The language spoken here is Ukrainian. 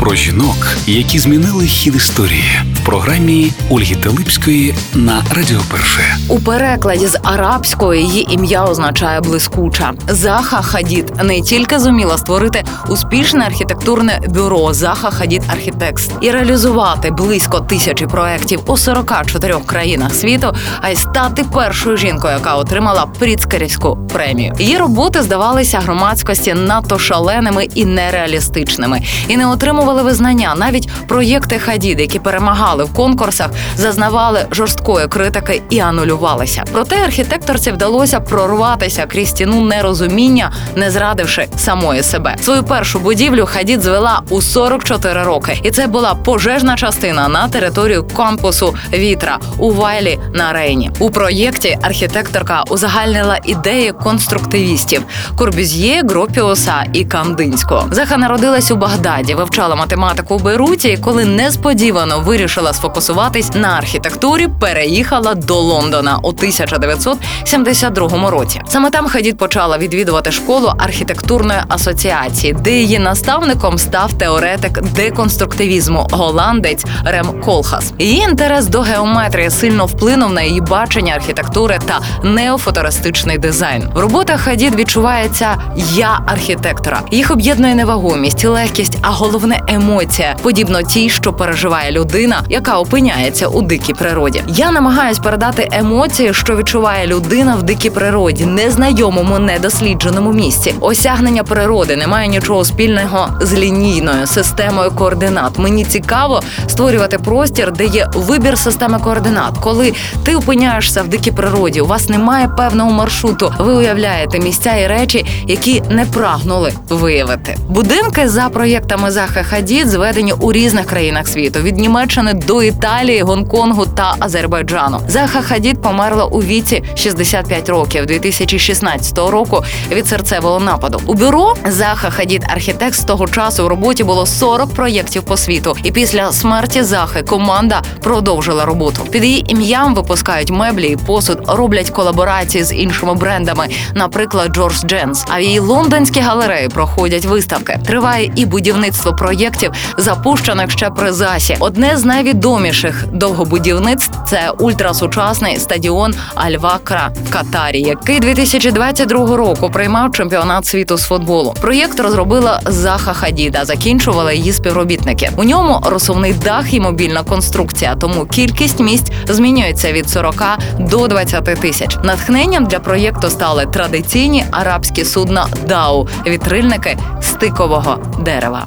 Про жінок, які змінили хід історії в програмі Ольги Телипської на Радіо Перше. У перекладі з арабської її ім'я означає блискуча. Заха Хадід не тільки зуміла створити успішне архітектурне бюро Заха Хадід Архітекст і реалізувати близько тисячі проєктів у 44 країнах світу, а й стати першою жінкою, яка отримала Пріцкерівську премію. Її роботи здавалися громадськості надто шаленими і нереалістичними, і не отримували визнання. Навіть проєкти Хадід, які перемагали в конкурсах, зазнавали жорсткої критики і анулювалися. Проте архітекторці вдалося прорватися крізь стіну нерозуміння, не зрадивши самої себе. Свою першу будівлю Хадід звела у 44 роки, і це була пожежна частина на територію кампусу Вітра у Вайлі на Рейні. У проєкті архітекторка узагальнила ідеї конструктивістів Корбюзьє, Гропіуса і Кандинського. Заха народилась у Багдаді, вивчала математику в Бейруті, коли несподівано вирішила сфокусуватись на архітектурі, переїхала до Лондона у 1972 році. Саме там Хадід почала відвідувати школу архітектурної асоціації, де її наставником став теоретик деконструктивізму голландець Рем Колгас. Її інтерес до геометрії сильно вплинув на її бачення архітектури та неофутуристичний дизайн. В роботах Хадід відчувається я архітектора. Їх об'єднує невагомість, легкість, а головне емоція, подібно тій, що переживає людина, яка опиняється у дикій природі. Я намагаюсь передати емоції, що відчуває людина в дикій природі, незнайомому, недослідженому місці. Осягнення природи не має нічого спільного з лінійною системою координат. Мені цікаво створювати простір, де є вибір системи координат. Коли ти опиняєшся в дикій природі, у вас немає певного маршруту. Ви уявляєте місця і речі, які не прагнули виявити. Будинки за проєктами Заха Хадід зведені у різних країнах світу від Німеччини до Італії, Гонконгу та Азербайджану. Заха Хадід померла у віці 65 років 2016 року від серцевого нападу. У бюро Заха Хадід Архітект з того часу в роботі було 40 проєктів по світу. І після смерті Захи команда продовжила роботу. Під її ім'ям випускають меблі і посуд, роблять колаборації з іншими брендами, наприклад, Джордж Дженс. А в її лондонській галереї проходять виставки. Триває і будівництво проєктів, запущених ще при засі. Одне з найвідоміших довгобудівництв це ультрасучасний стадіон Аль-Вакра в Катарі, який 2022 року приймав чемпіонат світу з футболу. Проєкт розробила Заха Хадіда. Закінчували її співробітники. У ньому розсувний дах і мобільна конструкція, тому кількість місць змінюється від 40 до 20 тисяч. Натхненням для проєкту стали традиційні арабські судна Дау, вітрильники стикового дерева.